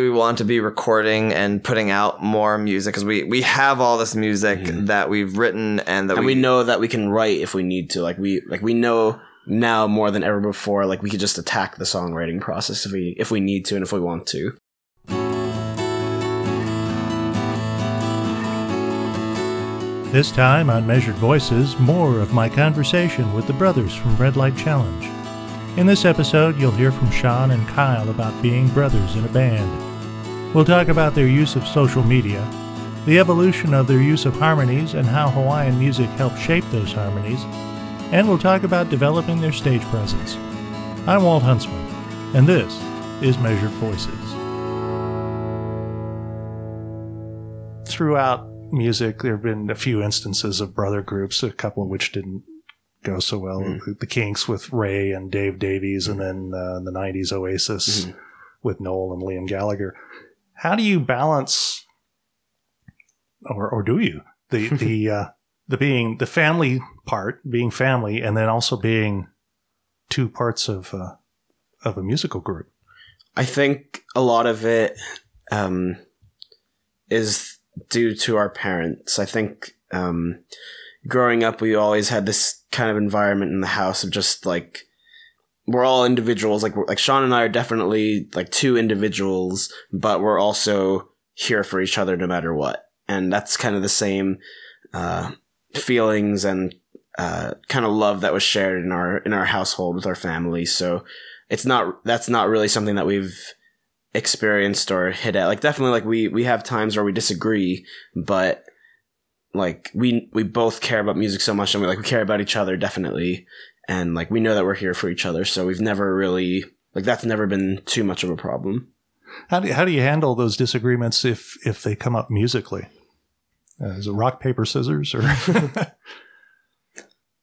we want to be recording and putting out more music because we we have all this music mm-hmm. that we've written and that and we know that we can write if we need to. Like we like we know now more than ever before. Like we could just attack the songwriting process if we if we need to and if we want to. This time on Measured Voices, more of my conversation with the brothers from Red Light Challenge. In this episode, you'll hear from Sean and Kyle about being brothers in a band. We'll talk about their use of social media, the evolution of their use of harmonies and how Hawaiian music helped shape those harmonies, and we'll talk about developing their stage presence. I'm Walt Huntsman, and this is Measured Voices. Throughout music, there have been a few instances of brother groups, a couple of which didn't go so well. The Kinks with Ray and Dave Davies, and then uh, the 90s, Oasis with Noel and Liam Gallagher. How do you balance, or, or do you, the, the, uh, the being the family part, being family, and then also being two parts of, uh, of a musical group? I think a lot of it um, is due to our parents. I think um, growing up, we always had this kind of environment in the house of just like we're all individuals. Like like Sean and I are definitely like two individuals, but we're also here for each other no matter what. And that's kind of the same uh, feelings and uh, kind of love that was shared in our in our household with our family. So it's not that's not really something that we've experienced or hit at. Like definitely like we we have times where we disagree, but like we we both care about music so much and we like we care about each other definitely and like we know that we're here for each other so we've never really like that's never been too much of a problem How do, how do you handle those disagreements if, if they come up musically? Uh, is it rock, paper, scissors? Or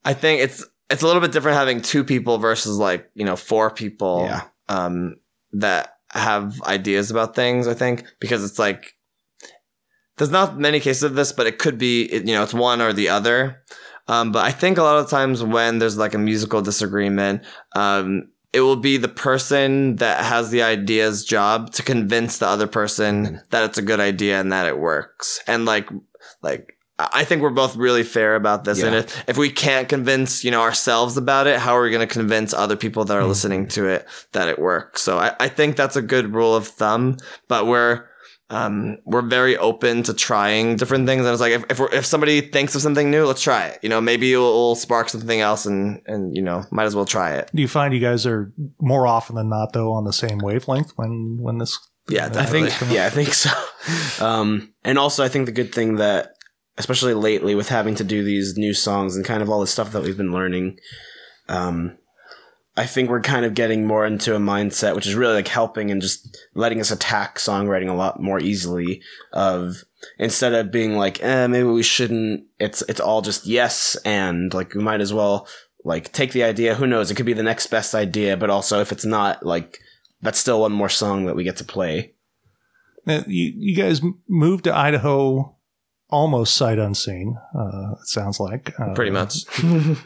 I think it's it's a little bit different having two people versus like you know four people Yeah. um, that have ideas about things. I think because it's like there's not many cases of this, but it could be you know it's one or the other. Um, but I think a lot of times when there's like a musical disagreement, um, it will be the person that has the idea's job to convince the other person that it's a good idea and that it works. And like, like, I think we're both really fair about this. And if, if we can't convince, you know, ourselves about it, how are we going to convince other people that are listening to it that it works? So I, I think that's a good rule of thumb, but we're, um, we're very open to trying different things. And it's like, if, if, we're, if somebody thinks of something new, let's try it. You know, maybe it will, will spark something else and, and, you know, might as well try it. do you find you guys are more often than not, though, on the same wavelength when, when this? Yeah, I think yeah, I think so. Um, and also, I think the good thing that, especially lately, with having to do these new songs and kind of all the stuff that we've been learning, um, I think we're kind of getting more into a mindset which is really like helping and just letting us attack songwriting a lot more easily. Of instead of being like, eh, maybe we shouldn't. It's it's all just yes and like we might as well like take the idea. Who knows? It could be the next best idea, but also if it's not like. That's still one more song that we get to play. Now, you, you guys moved to Idaho almost sight unseen, uh, it sounds like. Uh, Pretty much.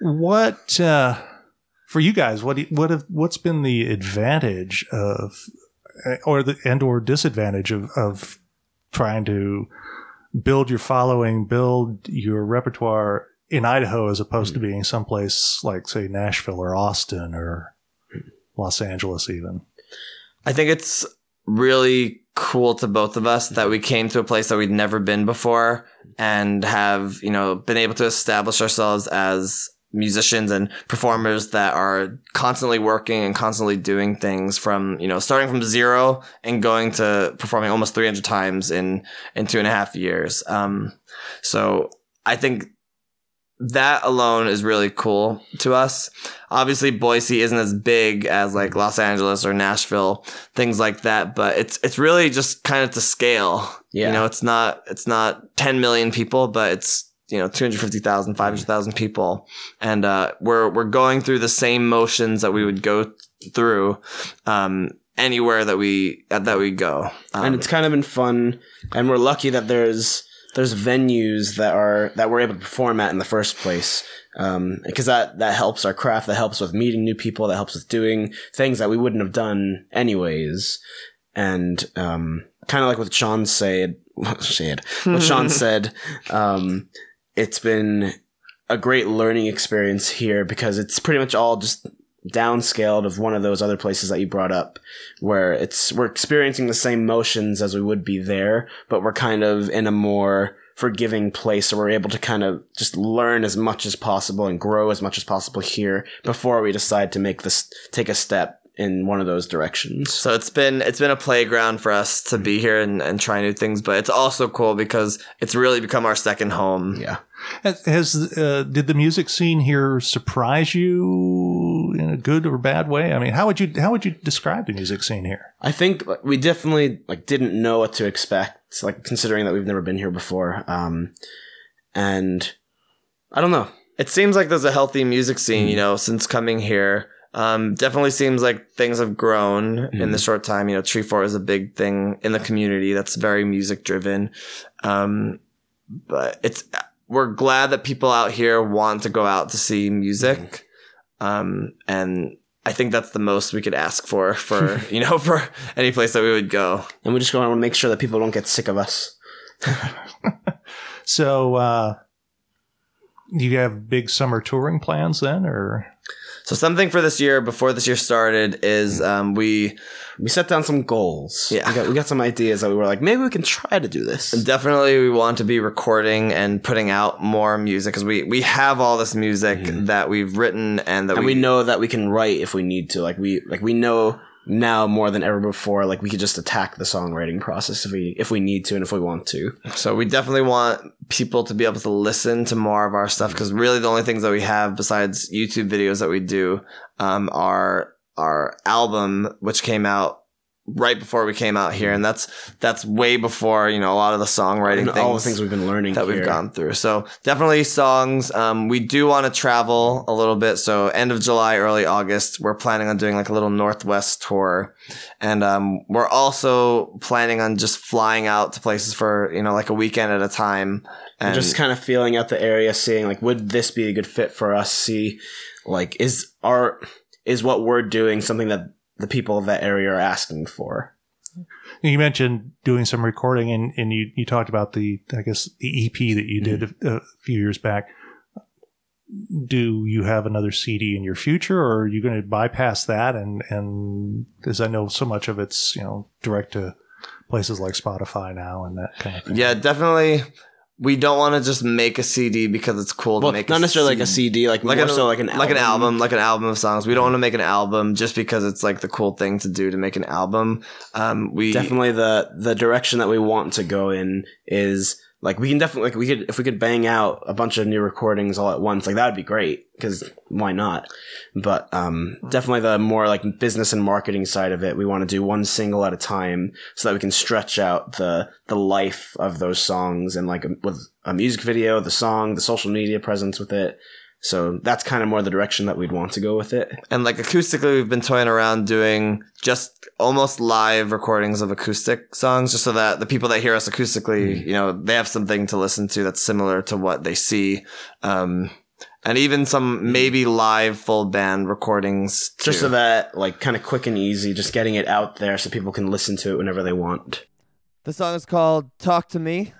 What, uh, for you guys, what you, what have, what's been the advantage of, or the, and or disadvantage of, of trying to build your following, build your repertoire in Idaho as opposed to mm-hmm. being someplace like, say, Nashville or Austin or Los Angeles, even? I think it's really cool to both of us that we came to a place that we'd never been before and have, you know, been able to establish ourselves as musicians and performers that are constantly working and constantly doing things from, you know, starting from zero and going to performing almost 300 times in, in two and a half years. Um, so I think that alone is really cool to us. Obviously, Boise isn't as big as like Los Angeles or Nashville, things like that, but it's it's really just kind of to scale. Yeah. You know, it's not it's not 10 million people, but it's you know 250,000, 500,000 people and uh we're we're going through the same motions that we would go through um anywhere that we that we go. Um, and it's kind of been fun and we're lucky that there's there's venues that are that we're able to perform at in the first place um because that that helps our craft that helps with meeting new people that helps with doing things that we wouldn't have done anyways and um, kind of like what Sean said, said what Sean said. Um, it's been a great learning experience here because it's pretty much all just downscaled of one of those other places that you brought up where it's we're experiencing the same motions as we would be there but we're kind of in a more forgiving place. So we're able to kind of just learn as much as possible and grow as much as possible here before we decide to make this take a step in one of those directions So it's been it's been a playground for us to be here and, and try new things, but it's also cool because it's really become our second home. yeah Has, has uh, did the music scene here surprise you in a good or bad way? I mean, how would you how would you describe the music scene here? I think we definitely like didn't know what to expect, like considering that we've never been here before. Um, and I don't know. It seems like there's a healthy music scene, you know, since coming here. Um, definitely seems like things have grown in the short time. You know, Treefort is a big thing in the community that's very music driven. Um, but it's we're glad that people out here want to go out to see music. Um, and I think that's the most we could ask for for you know for any place that we would go. And we just want to make sure that people don't get sick of us. So, uh, do you have big summer touring plans then, or So something for this year before this year started is um, we We set down some goals. Yeah. we got, we got some ideas that we were like, maybe we can try to do this. definitely we want to be recording and putting out more music because we we have all this music that we've written and that and we know that we can write if we need to. Like we like we know now more than ever before. Like we could just attack the songwriting process if we if we need to and if we want to. So we definitely want people to be able to listen to more of our stuff because really the only things that we have besides YouTube videos that we do um, are our album, which came out right before we came out here, and that's that's way before you know a lot of the songwriting And things, all the things we've been learning that we've gone through. So definitely songs. Um, we do want to travel a little bit. So end of July, early August, we're planning on doing like a little Northwest tour, and um, we're also planning on just flying out to places for you know like a weekend at a time. And just kind of feeling out the area, seeing like, would this be a good fit for us? See, like, is our is what we're doing something that the people of that area are asking for? you mentioned doing some recording, and, and you you talked about the I guess the EP that you did mm-hmm. a, a few years back. Do you have another CD in your future, or are you going to bypass that? And and because I know so much of it's you know direct to places like Spotify now and that kind of thing. yeah, definitely. We don't want to just make a CD because it's cool Well, to make not necessarily like a CD. CD, like, like more an, so like an like an album, like an album of songs. We don't want to make an album just because it's like the cool thing to do to make an album. Um, we definitely the the direction that we want to go in is like we can definitely like we could if we could bang out a bunch of new recordings all at once like that would be great because why not? But um definitely the more like business and marketing side of it we want to do one single at a time so that we can stretch out the the life of those songs and like with a music video the song the social media presence with it so that's kind of more the direction that we'd want to go with it and like acoustically, we've been toying around doing just almost live recordings of acoustic songs, just so that the people that hear us acoustically, Hmm. you know, they have something to listen to that's similar to what they see. Um, and even some maybe live full band recordings. Too. just so that like kind of quick and easy just getting it out there so people can listen to it whenever they want the song is called "Talk to Me,"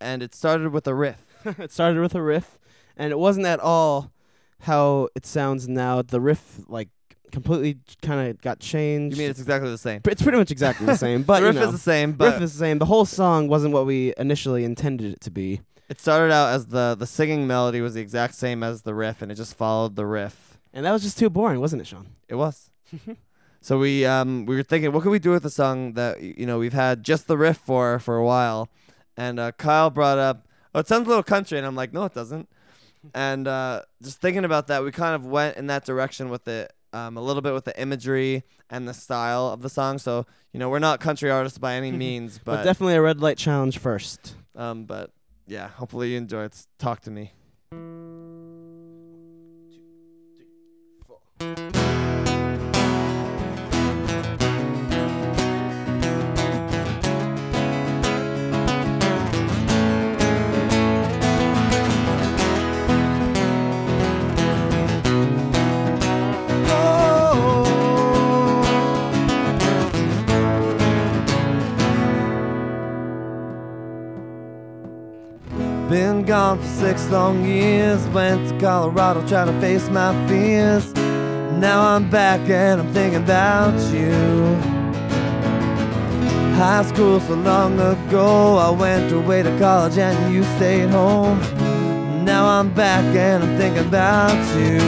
and it started with a riff. it started with a riff, and it wasn't at all how it sounds now. The riff, like, completely kind of got changed. You mean it's exactly the same? it's pretty much exactly the same, but the riff you know, is the same, but riff is the same. The whole song wasn't what we initially intended it to be. it started out as the the singing melody was the exact same as the riff, and it just followed the riff. And that was just too boring, wasn't it, Sean? It was. so we um we were thinking, what could we do with a song that you know we've had just the riff for for a while, and uh, Kyle brought up, oh, it sounds a little country, and I'm like, no, it doesn't. And uh, just thinking about that, we kind of went in that direction with it. Um, a little bit with the imagery and the style of the song. So you know, we're not country artists by any means, But, but definitely a red light challenge first. um, but yeah, hopefully you enjoy it. Talk to me. Been gone for six long years. Went to Colorado trying to face my fears. Now I'm back and I'm thinking about you. High school so long ago. I went away to college and you stayed home. Now I'm back and I'm thinking about you.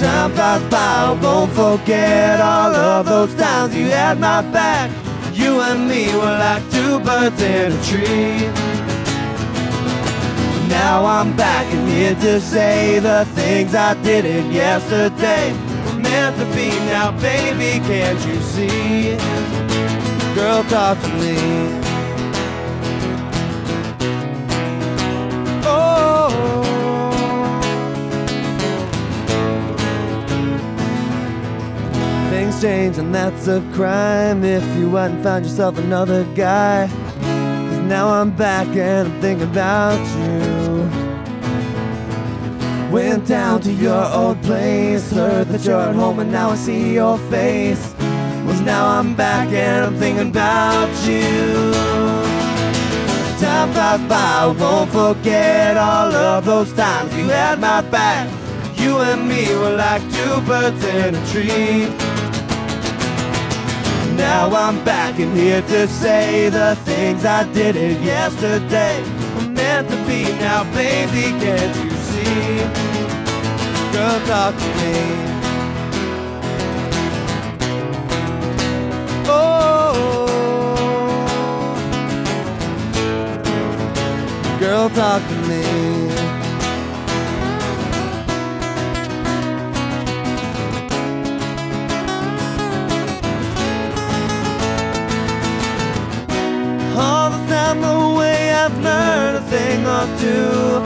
Time flies by, I won't forget all of those times you had my back. You and me were like two birds in a tree. Now I'm back and here to say the things I didn't yesterday meant to be. Now, baby, can't you see? Girl, talk to me. Oh. Things change and that's a crime if you hadn't found yourself another guy. Now I'm back and I'm thinking about you. Went down to your old place, heard that you're at home and now I see your face. Was now I'm back and I'm thinking about you. Time flies by, I won't forget all of those times you had my back. You and me were like two birds in a tree. Now I'm back in here to say the things I didn't yesterday were meant to be. Now, baby, can't you see? Girl, talk to me. Oh, girl, talk to me. Time the way I've learned a thing or two.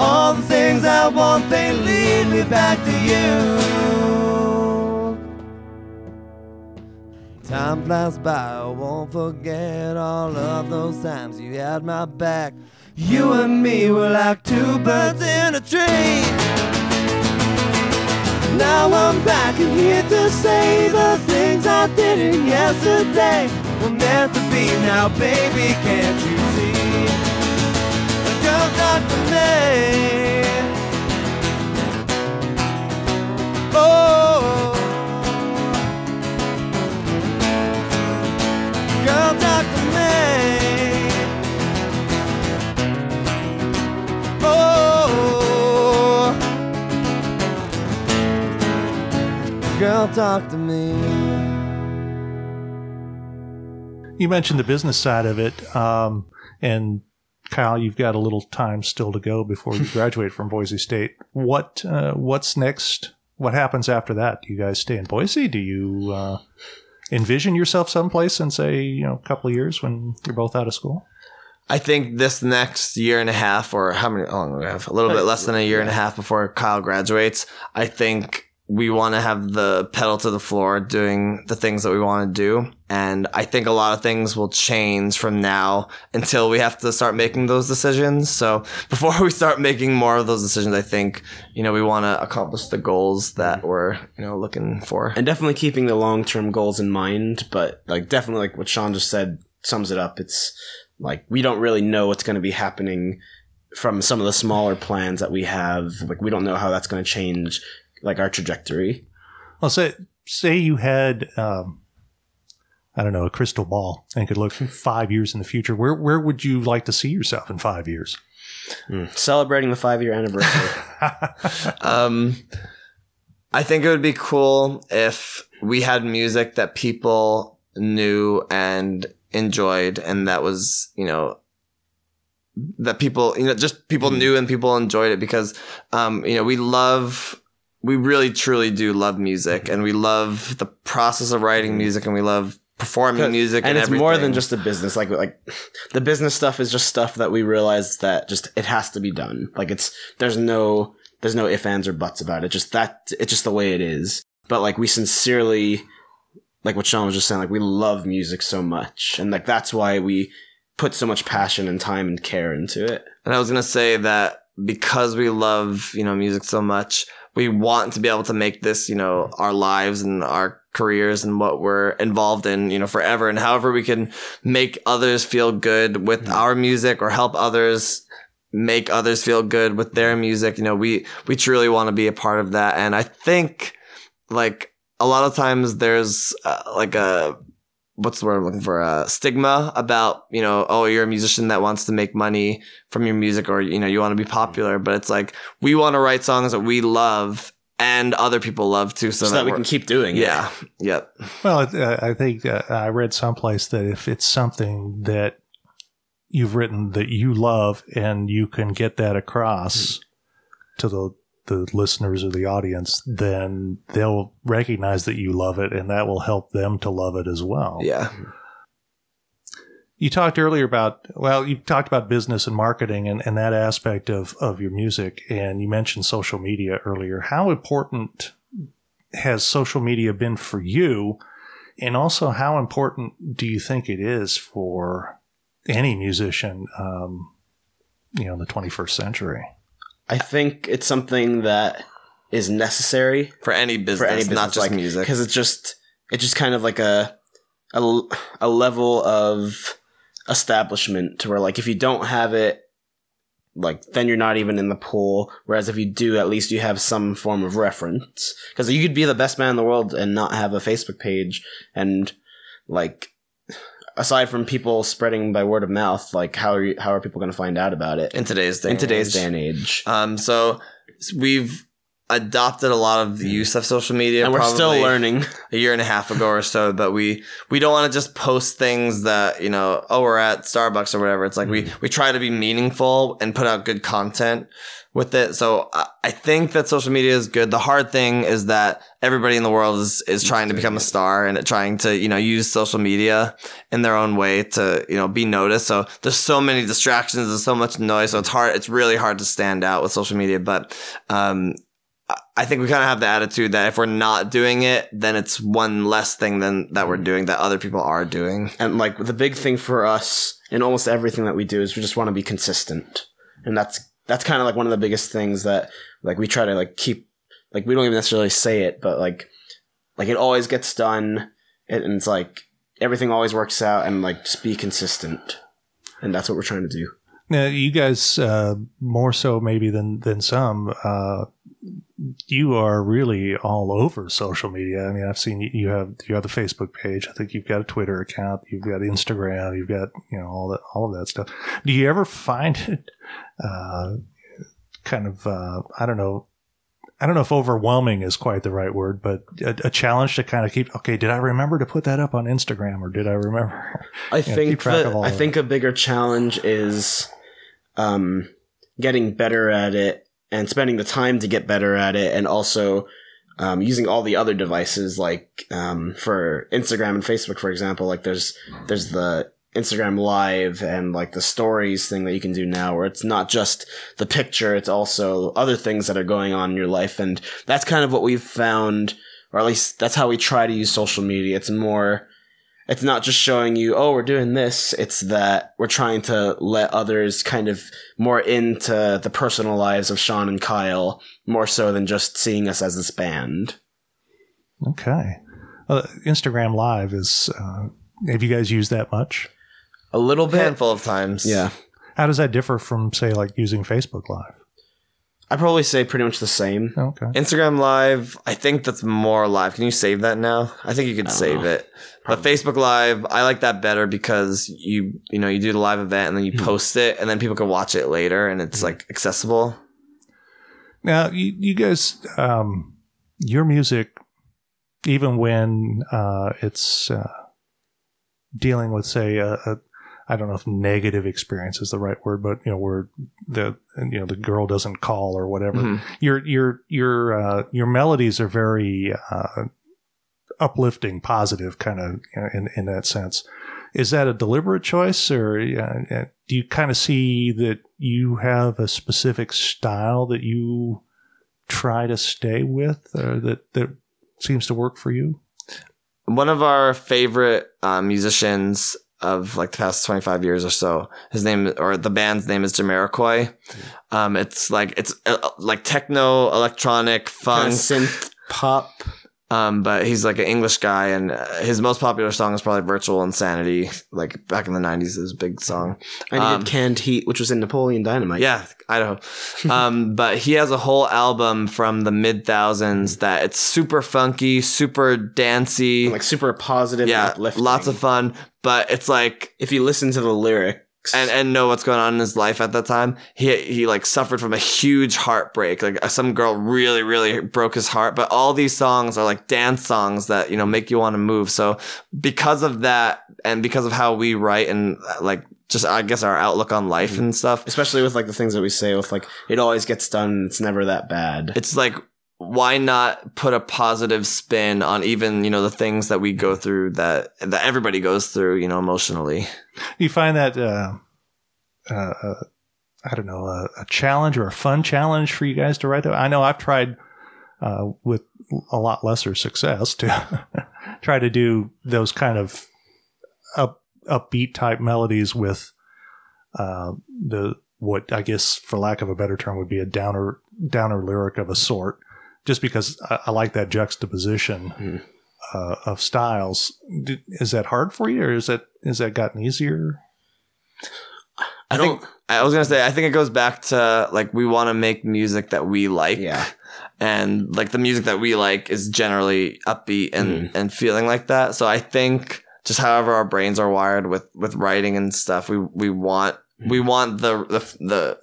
All the things I want, they lead me back to you. Time flies by, I won't forget all of those times you had my back. You and me were like two birds in a tree. Now I'm back and here to say the things I didn't yesterday were meant to be. Now, baby, can't you see? Girl, talk to me. Oh, girl, talk to me. Oh. Girl, talk to me. You mentioned the business side of it, um, and Kyle, you've got a little time still to go before you graduate from Boise State. What uh, what's next? What happens after that? Do you guys stay in Boise? Do you uh, envision yourself someplace in say you know a couple of years when you're both out of school? I think this next year and a half, or how many? How long do we have? A little bit less than a year and a half before Kyle graduates. I think we want to have the pedal to the floor, doing the things that we want to do, and I think a lot of things will change from now until we have to start making those decisions. So before we start making more of those decisions, I think you know we want to accomplish the goals that we're you know looking for. and definitely keeping the long term goals in mind. But like definitely like what Sean just said sums it up. It's like we don't really know what's going to be happening from some of the smaller plans that we have. Like we don't know how that's going to change like our trajectory. Well, say say you had um, I don't know a crystal ball and could look five years in the future. Where where would you like to see yourself in five years? Celebrating the five year anniversary. Um, I think it would be cool if we had music that people knew and enjoyed, and that was, you know, that people, you know, just people knew and people enjoyed it because, um, you know, we love, we really truly do love music, and we love the process of writing mm. music, and we love performing music, and and, it's more than just a business. Like like the business stuff is just stuff that we realize that just it has to be done. Like it's there's no there's no ifs ands or buts about it. Just that it's just the way it is. But like we sincerely like what Sean was just saying, like we love music so much, and like that's why we put so much passion and time and care into it. And I was gonna say that because we love, you know, music so much, we want to be able to make this, you know, our lives and our careers and what we're involved in, you know, forever. And however we can make others feel good with our music or help others make others feel good with their music, you know, we we truly want to be a part of that. And I think like a lot of times there's uh, like a what's the word I'm looking for a stigma about you know oh you're a musician that wants to make money from your music or you know you want to be popular but it's like we want to write songs that we love and other people love too so, so that we we're- can keep doing it. yeah yep Well, uh, I think uh, I read someplace that if it's something that you've written that you love and you can get that across to the the listeners or the audience, then they'll recognize that you love it, and that will help them to love it as well. yeah You talked earlier about well, you talked about business and marketing and, and that aspect of, of your music, and you mentioned social media earlier. How important has social media been for you? And also, how important do you think it is for any musician, um, you know, in the 21st century? I think it's something that is necessary for any business, for any business, not just like, music. because it's just it's just kind of like a, a a level of establishment to where like if you don't have it like then you're not even in the pool. Whereas if you do at least you have some form of reference. Because you could be the best man in the world and not have a facebook page and like aside from people spreading by word of mouth like how are you, how are people going to find out about it in today's day in today's age. day and age um so we've adopted a lot of the use of social media and we're still learning a year and a half ago or so, but we we don't want to just post things that you know, oh, we're at Starbucks or whatever. It's like we we try to be meaningful and put out good content with it. So I, I think that social media is good. The hard thing is that everybody in the world is is trying to become a star and trying to you know use social media in their own way to you know be noticed. So there's so many distractions, and so much noise, so it's hard. It's really hard to stand out with social media, but um, I think we kind of have the attitude that if we're not doing it, then it's one less thing than that we're doing that other people are doing. And like the big thing for us in almost everything that we do is we just want to be consistent. And that's that's kind of like one of the biggest things that like we try to like keep like we don't even necessarily say it, but like like it always gets done and it's like everything always works out and like just be consistent. And that's what we're trying to do. Now, you guys, uh, more so maybe than than some, uh, you are really all over social media. I mean, I've seen you, you have you have the Facebook page. I think you've got a Twitter account. You've got Instagram. You've got you know all that all of that stuff. Do you ever find it uh, kind of uh, I don't know. I don't know if overwhelming is quite the right word, but a, a challenge to kind of keep. Okay, did I remember to put that up on Instagram, or did I remember? I think that, all I think a bigger challenge is um, getting better at it and spending the time to get better at it, and also um, using all the other devices like um, for Instagram and Facebook, for example. Like there's there's the Instagram Live and like the stories thing that you can do now, where it's not just the picture; it's also other things that are going on in your life, and that's kind of what we've found, or at least that's how we try to use social media. It's more it's not just showing you, oh, we're doing this. It's that we're trying to let others kind of more into the personal lives of Sean and Kyle, more so than just seeing us as this band. Okay, uh, Instagram Live is. Uh, have you guys used that much? A little A bit. handful of times. Yeah. How does that differ from, say, like using Facebook Live? I'd probably say pretty much the same. Okay. Instagram Live, I think that's more live. Can you save that now? I think you can save know. it. But Facebook Live, I like that better because you you know you do the live event and then you Hmm. post it and then people can watch it later and it's like accessible. Now, you, you guys, um, your music, even when uh, it's uh, dealing with, say, a, a, I don't know if negative experience is the right word, but you know, where the you know the girl doesn't call or whatever. Mhm. Your your your uh, your melodies are very uh, uplifting, positive, kind of you know, in in that sense. Is that a deliberate choice, or uh, do you kind of see that you have a specific style that you try to stay with, or that that seems to work for you? One of our favorite uh, musicians of like the past 25 years or so, his name or the band's name is Jamiroquai. Um, it's like it's uh, like techno, electronic, Kind funk. of synth pop. Um, but he's like an English guy, and uh, his most popular song is probably "Virtual Insanity." Like back in the '90s, is a big song. And he Um, did Canned Heat, which was in Napoleon Dynamite. Yeah, Idaho. um, but he has a whole album from the mid thousands that it's super funky, super dancey. Like super positive, yeah, uplifting. lots of fun. But it's like If you listen to the lyrics, and and know what's going on in his life at that time. He he like suffered from a huge heartbreak. Like uh, some girl really really broke his heart. But all these songs are like dance songs that you know make you want to move. So because of that, and because of how we write and uh, like just I guess our outlook on life and stuff, especially with like the things that we say with like it always gets done. It's never that bad. it's like why not put a positive spin on even you know the things that we go through that that everybody goes through you know emotionally. You find that uh, uh, uh, I don't know a, a challenge or a fun challenge for you guys to write? That? I know I've tried uh, with a lot lesser success to try to do those kind of up upbeat type melodies with uh, the what I guess for lack of a better term would be a downer downer lyric of a sort. Just because I, I like that juxtaposition Hmm. uh, of styles, D- is that hard for you, or is that is that gotten easier? I, think I was gonna say I think it goes back to like we want to make music that we like. Yeah. And like the music that we like is generally upbeat and and feeling like that. So I think just however our brains are wired with with writing and stuff, we we want we want the the the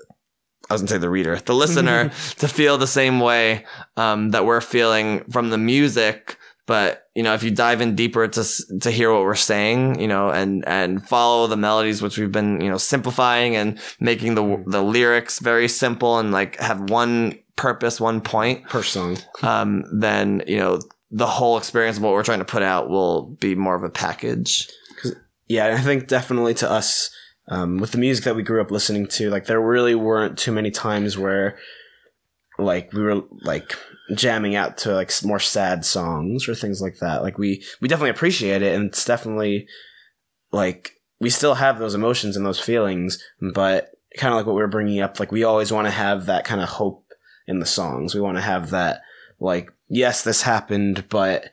I was gonna say the reader, the listener, to feel the same way um, that we're feeling from the music. But you know, if you dive in deeper to to hear what we're saying, you know, and and follow the melodies, which we've been you know simplifying and making the the lyrics very simple and like have one purpose, one point, per song. um, then you know the whole experience of what we're trying to put out will be more of a package. Yeah, I think definitely to us, um, with the music that we grew up listening to, like there really weren't too many times where, like, we were like jamming out to like more sad songs or things like that. Like we we definitely appreciate it, and it's definitely like we still have those emotions and those feelings, but kind of like what we were bringing up, like we always want to have that kind of hope in the songs. We want to have that like, yes, this happened, but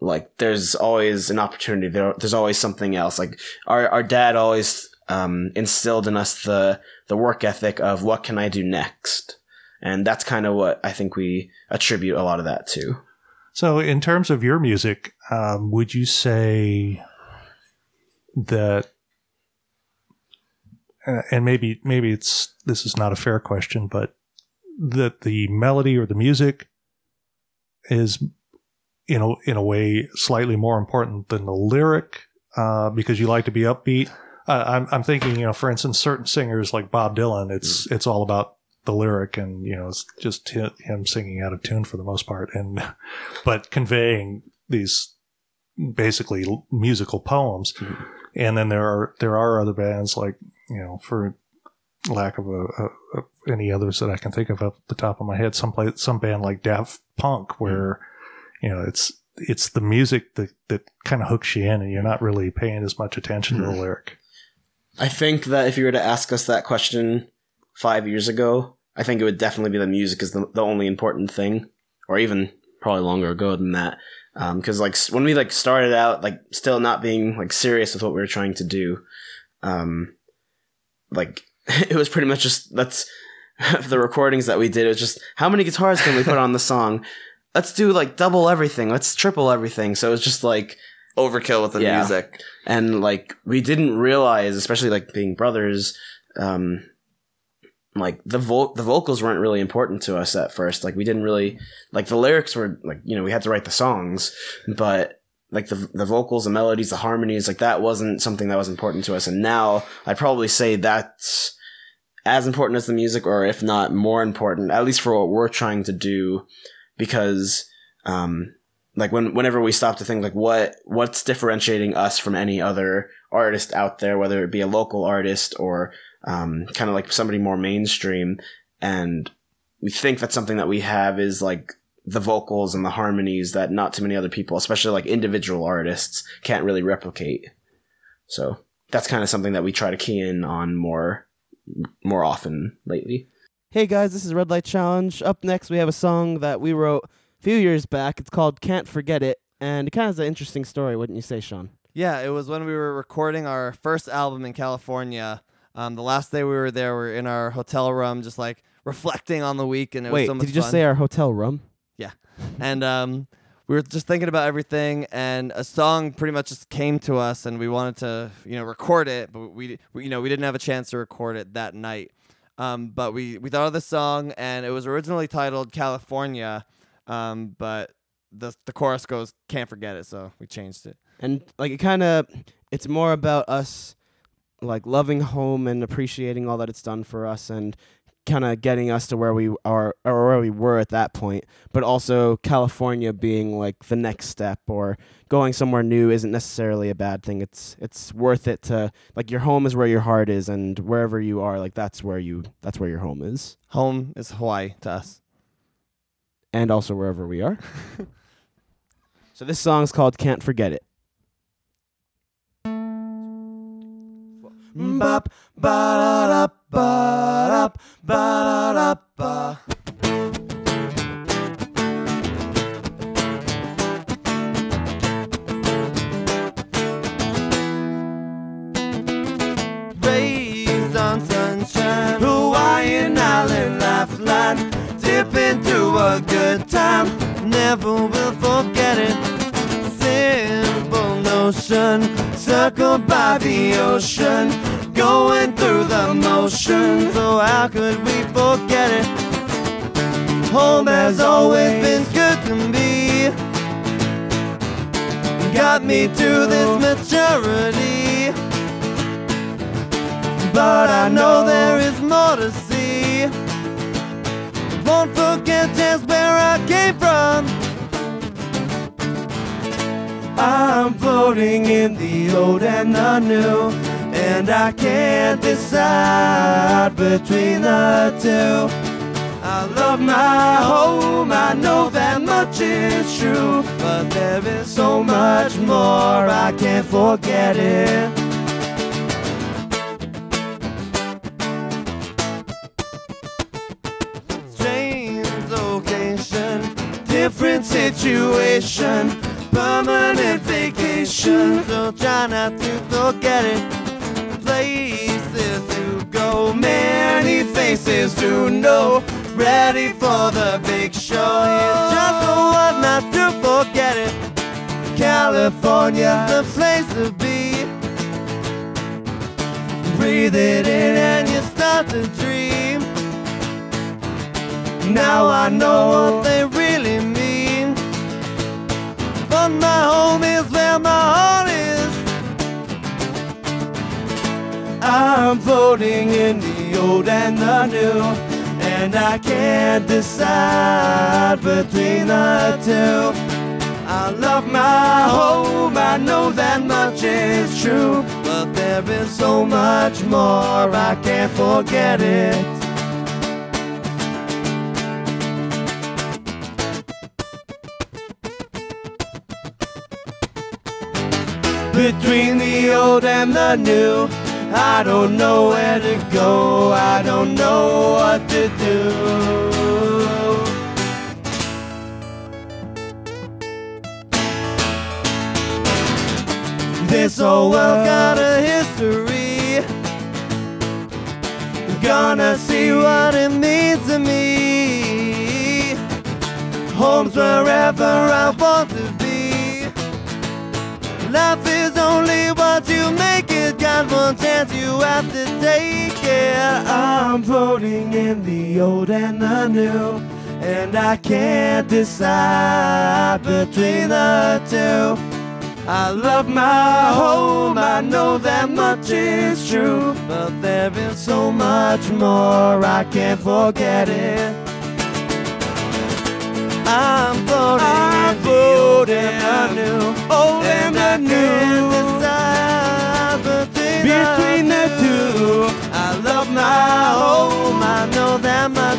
like there's always an opportunity there there's always something else like our our dad always um, instilled in us the the work ethic of what can I do next and that's kind of what I think we attribute a lot of that to So, in terms of your music, um, would you say that, uh, and maybe maybe it's this is not a fair question, but that the melody or the music is, in a in a way, slightly more important than the lyric uh, because you like to be upbeat. Uh, I'm I'm thinking, you know, for instance, certain singers like Bob Dylan, it's it's all about the lyric and you know it's just hi- him singing out of tune for the most part. And but conveying these basically l- musical poems. Mhm. and then there are there are other bands like you know for lack of a, a, a- any others that I can think of off the top of my head some play, some band like Daft Punk where you know it's it's the music that that kind of hooks you in and you're not really paying as much attention to the lyric I think that if you were to ask us that question five years ago I think it would definitely be the music is the, the only important thing or even probably longer ago than that. Because like when we like started out like still not being like serious with what we were trying to do um like it was pretty much just that's the recordings that we did. It was just how many guitars can we put on the song? Let's do like double everything. Let's triple everything. So it was just like Overkill with the Yeah. music. and like we didn't realize especially like being brothers um like the vo- the vocals weren't really important to us at first like we didn't really like the lyrics were like you know we had to write the songs but like the the vocals the melodies the harmonies like that wasn't something that was important to us and now i'd probably say that's as important as the music or if not more important at least for what we're trying to do because um like when whenever we stop to think like what what's differentiating us from any other artist out there whether it be a local artist or um, kind of like somebody more mainstream and we think that something that we have is like the vocals and the harmonies that not too many other people especially like individual artists can't really replicate so that's kind of something that we try to key in on more more often lately Hey guys, this is Red Light Challenge. Up next, we have a song that we wrote few years back. It's called Can't Forget It, and it kind of has an interesting story, wouldn't you say, Sean? Yeah, it was when we were recording our first album in California. Um, the last day we were there, we were in our hotel room, just like reflecting on the week, and it Wait, was so much did you just fun. say our hotel room? Yeah, and um, we were just thinking about everything, and a song pretty much just came to us, and we wanted to, you know, record it, but we, we you know, we didn't have a chance to record it that night. Um, but we we thought of the song, and it was originally titled California, um, but the the chorus goes "Can't forget it," so we changed it. and like it kind of it's more about us like loving home and appreciating all that it's done for us and kind of getting us to where we are or where we were at that point but also california being like the next step or going somewhere new isn't necessarily a bad thing it's it's worth it to like your home is where your heart is and wherever you are like that's where you that's where your home is Home is Hawaii to us. And also wherever we are so this song's called can't forget it Bop, ba da ba ba da ba. Dip through a good time, never will forget it. Simple notion, circled by the ocean, going through the motions. So how could we forget it? Home has always been good to me. Got me to this maturity. But I know there is more to see. Won't forget just where I came from. I'm floating in the old and the new, and I can't decide between the two. I love my home, I know that much is true, but there is so much more, I can't forget it. Situation, permanent vacation. So try not to forget it. Places to go, many faces to know. Ready for the big show. You just know what not to forget it. California, the place to be. Breathe it in and you start to dream. Now I know what they really mean. My home is where my heart is. I'm floating in the old and the new. And I can't decide between the two. I love my home, I know that much is true. But there is so much more, I can't forget it. Between the old and the new. I don't know where to go, I don't know what to do. This whole world got a history. Gonna see what it means to me. Home's wherever I want to be. Life is only what you make it. Got one chance, you have to take it. I'm floating in the old and the new. And I can't decide between the two. I love my home, I know that much is true. But there is so much more, I can't forget it. I'm floating, I'm floating in the new, old and the new. Between the two, I love my home. I know that. My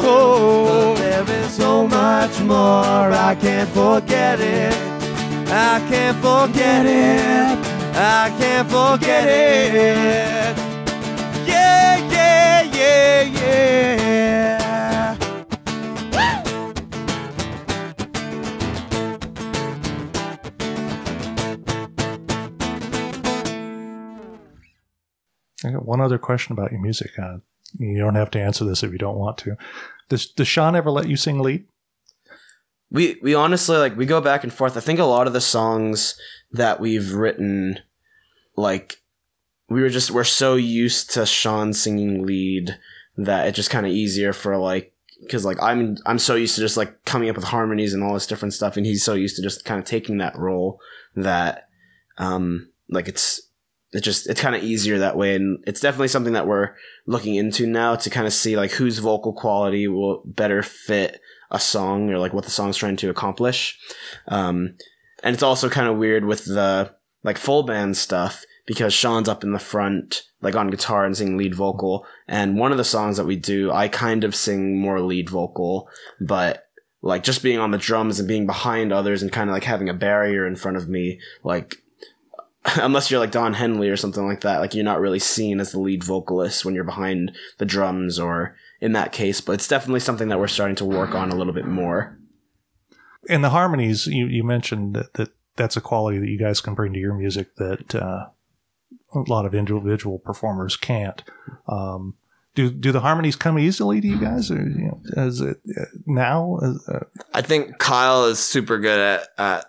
home. But there is so much more. I can't forget it. I can't forget it. I can't forget it. I got one other question about your music. Uh, you don't have to answer this if you don't want to. Does, does Sean ever let you sing lead? We we honestly like we go back and forth. I think a lot of the songs that we've written, like we were just we're so used to Sean singing lead that it's just kind of easier for like because like I'm I'm so used to just like coming up with harmonies and all this different stuff, and he's so used to just kind of taking that role that um like it's it just it's kind of easier that way, and it's definitely something that we're looking into now to kind of see like whose vocal quality will better fit a song or like what the song's trying to accomplish. Um, and it's also kind of weird with the like full band stuff because Sean's up in the front, like on guitar and singing lead vocal. And one of the songs that we do, I kind of sing more lead vocal, but like just being on the drums and being behind others and kind of like having a barrier in front of me, like unless you're like Don Henley or something like that, like you're not really seen as the lead vocalist when you're behind the drums or in that case. But it's definitely something that we're starting to work on a little bit more. And the harmonies, you, you mentioned that, that that's a quality that you guys can bring to your music that uh, a lot of individual performers can't. Um, do do the harmonies come easily to you guys, or you know, is it uh, now? Uh, I think Kyle is super good at, at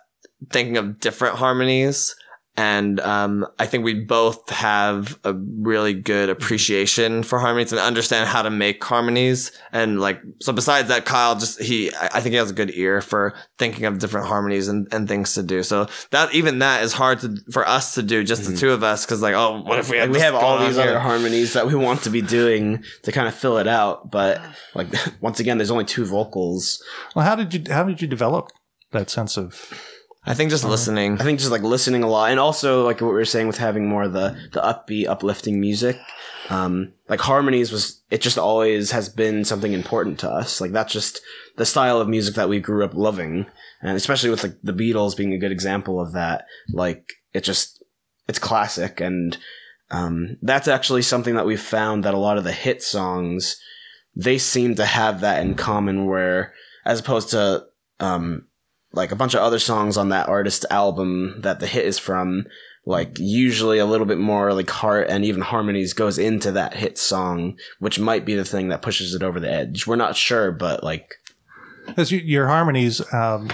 thinking of different harmonies. And um, I think we both have a really good appreciation for harmonies and understand how to make harmonies. And like, so besides that, Kyle just, he, I think he has a good ear for thinking of different harmonies and, and things to do. So that, even that is hard to, for us to do, just the two of us. Cause like, oh, what if we have, Like we have all these other harmonies that we want to be doing to kind of fill it out, but like once again, there's only two vocals. well, how did you how did you develop that sense of? I think just listening. I think just like listening a lot, and also like what we were saying with having more of the the upbeat, uplifting music. Um, like harmonies was it just always has been something important to us. Like that's just the style of music that we grew up loving, and especially with like the Beatles being a good example of that. Like it just it's classic, and um, that's actually something that we've found that a lot of the hit songs they seem to have that in common. Where as opposed to um, like a bunch of other songs on that artist album that the hit is from like usually a little bit more like heart and even harmonies goes into that hit song which might be the thing that pushes it over the edge we're not sure but like As you, your harmonies, um,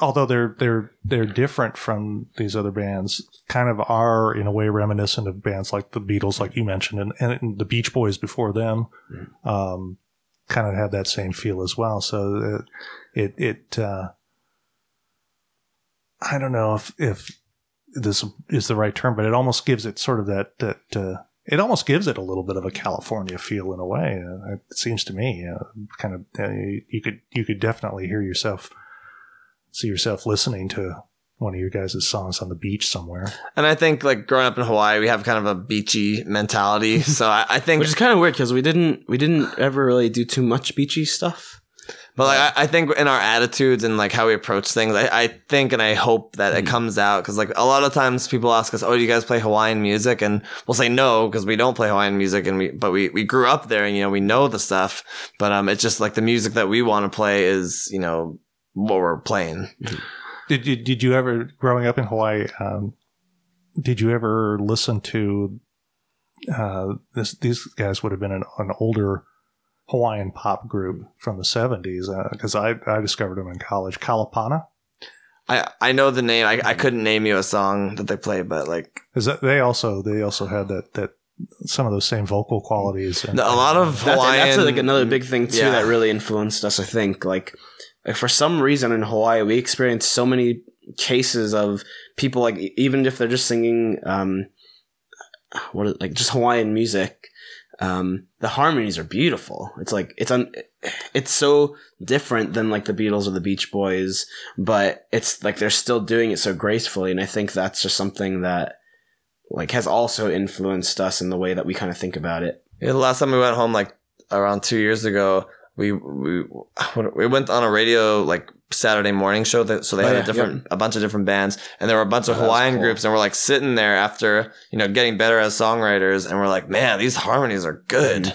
although they're they're they're different from these other bands, kind of are in a way reminiscent of bands like the Beatles, like you mentioned, and, and the Beach Boys before them, um, kind of have that same feel as well. So uh, it it uh, I don't know if if this is the right term, but it almost gives it sort of that that. Uh, it almost gives it a little bit of a California feel in a way. Uh, it seems to me, uh, kind of uh, you, you could you could definitely hear yourself, see yourself listening to one of your guys' songs on the beach somewhere. And I think like growing up in Hawaii, we have kind of a beachy mentality. so I, I think which is kind of weird because we didn't we didn't ever really do too much beachy stuff But like I, I think in our attitudes and like how we approach things, I, I think and I hope that Hmm. it comes out because like a lot of times people ask us, "Oh, do you guys play Hawaiian music?" And we'll say no because we don't play Hawaiian music, and we but we we grew up there and you know we know the stuff. But um, it's just like the music that we want to play is you know what we're playing. Did you did you ever growing up in Hawaii? Um, did you ever listen to uh, this? These guys would have been an, an older Hawaiian pop group from the seventies because I I discovered them in college. Kalapana I I know the name. I I couldn't name you a song that they play, but like is that they also they also had that that some of those same vocal qualities. And, a lot of that's, Hawaiian. that's like another big thing too Yeah. that really influenced us i think like like, for some reason in hawaii we experienced so many cases of people like even if they're just singing um what is, like just hawaiian music um the harmonies are beautiful. It's like it's un it's so different than like the beatles or the beach boys but it's like they're still doing it so gracefully and i think that's just something that like has also influenced us in the way that we kind of think about it. Yeah, the last time we went home, like around two years ago, we we we went on a radio like Saturday morning show. That so they Oh, had yeah, a different a bunch of different bands, and there were a bunch of Oh, Hawaiian cool. groups, and we're like sitting there after you know getting better as songwriters, and we're like, man, these harmonies are good.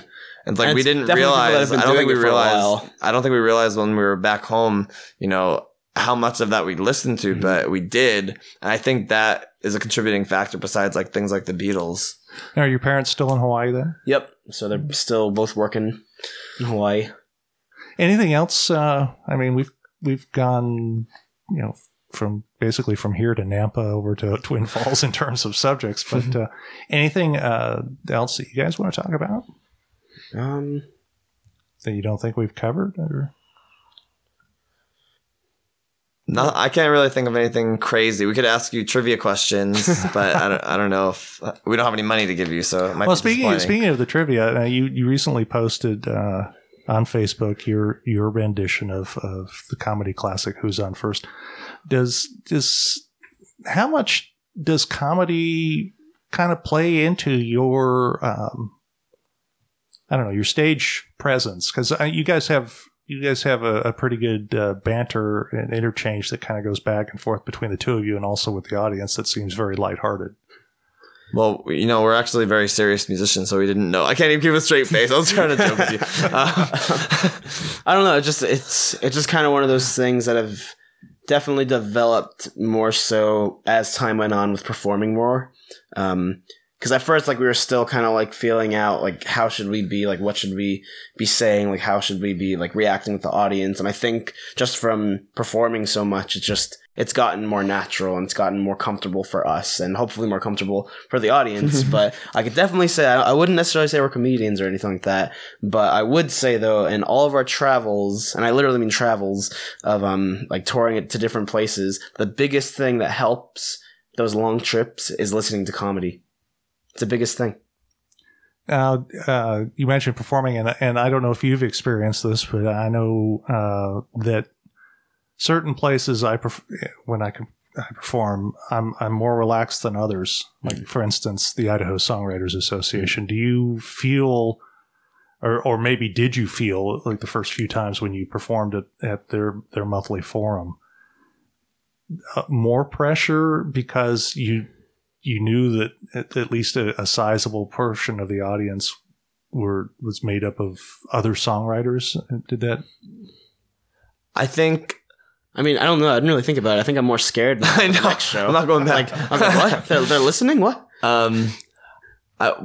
And it's like And we it's didn't definitely people that realize. I don't think we it for a realized. I don't think we realized when we were back home. You know how much of that we listened to, mm-hmm. but we did. And I think that is a contributing factor besides like things like the Beatles. Are your parents still in Hawaii then? Yep. So they're still both working in Hawaii. Anything else? Uh, I mean, we've we've gone, you know, from basically from here to Nampa over to Twin Falls in terms of subjects. But uh, anything uh, else that you guys want to talk about Um, that you don't think we've covered? Or No, I can't really think of anything crazy. We could ask you trivia questions, but I don't. I don't know if we don't have any money to give you. So it might well, be speaking disappointing. speaking of the trivia, uh, you you recently posted uh, on Facebook your your rendition of of the comedy classic "Who's on First. Does does how much does comedy kind of play into your um, I don't know your stage presence because you guys have you guys have a, a pretty good uh, banter and interchange that kind of goes back and forth between the two of you and also with the audience that seems very lighthearted. Well, you know, we're actually very serious musicians, so we didn't know. I can't even keep a straight face. I was trying to joke with you. Uh, I don't know. It just it's it's just kind of one of those things that have definitely developed more so as time went on with performing more. Um, because at first, like we were still kind of like feeling out, like how should we be, like what should we be saying, like how should we be like reacting with the audience. And I think just from performing so much, it's just it's gotten more natural and it's gotten more comfortable for us and hopefully more comfortable for the audience. but I could definitely say I, wouldn't necessarily say we're comedians or anything like that. But I would say though, in all of our travels, and I literally mean travels of um like touring it to different places, the biggest thing that helps those long trips is listening to comedy. It's the biggest thing. Now, uh, you mentioned performing, and and I don't know if you've experienced this, but I know uh, that certain places I perf- when I can I perform, I'm I'm more relaxed than others. Like for instance, the Idaho Songwriters Association. Do you feel, or or maybe did you feel like the first few times when you performed at, at their their monthly forum, uh, more pressure because you you knew that at, at least a, a sizable portion of the audience were was made up of other songwriters. Did that? I think I mean, I don't know. I didn't really think about it. I think I'm more scared. Now I know. Next show. I'm not going back. Like, I was like, what? They're, they're listening? What? Um, I,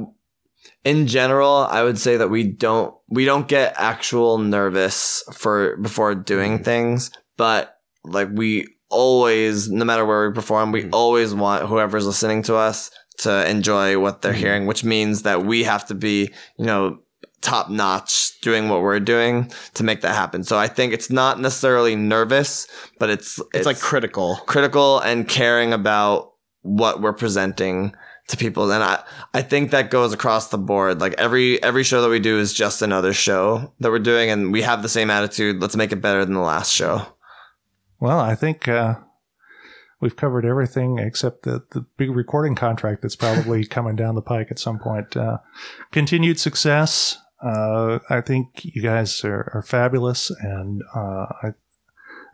in general, I would say that we don't we don't get actual nervous for before doing mm. things, but like we always, no matter where we perform, we mm. always want whoever's listening to us to enjoy what they're mm. hearing, which means that we have to be, you know, top notch doing what we're doing to make that happen. So I think it's not necessarily nervous, but it's It's, like critical. critical and caring about what we're presenting to people and i i think that goes across the board like every every show that we do is just another show that we're doing and we have the same attitude let's make it better than the last show Well, I think uh, we've covered everything except the the big recording contract that's probably coming down the pike at some point. Uh, continued success. Uh, I think you guys are, are fabulous, and uh, I.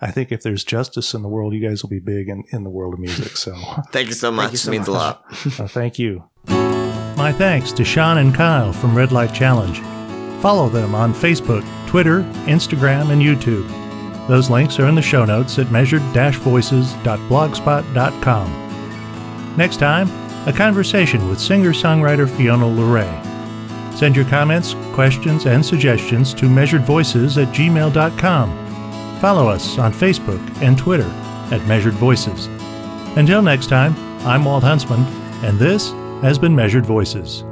I think if there's justice in the world, you guys will be big in, in the world of music. So, thank you so much you so it means much. a lot uh, thank you. My thanks to Sean and Kyle from Red Light Challenge. Follow them on Facebook, Twitter, Instagram, and YouTube. Those links are in the show notes at measured-voices.blogspot.com. Next time, a conversation with singer-songwriter Fiona LeRae. Send your comments, questions, and suggestions to measuredvoices at gmail.com. Follow us on Facebook and Twitter at Measured Voices. Until next time, I'm Walt Huntsman, and this has been Measured Voices.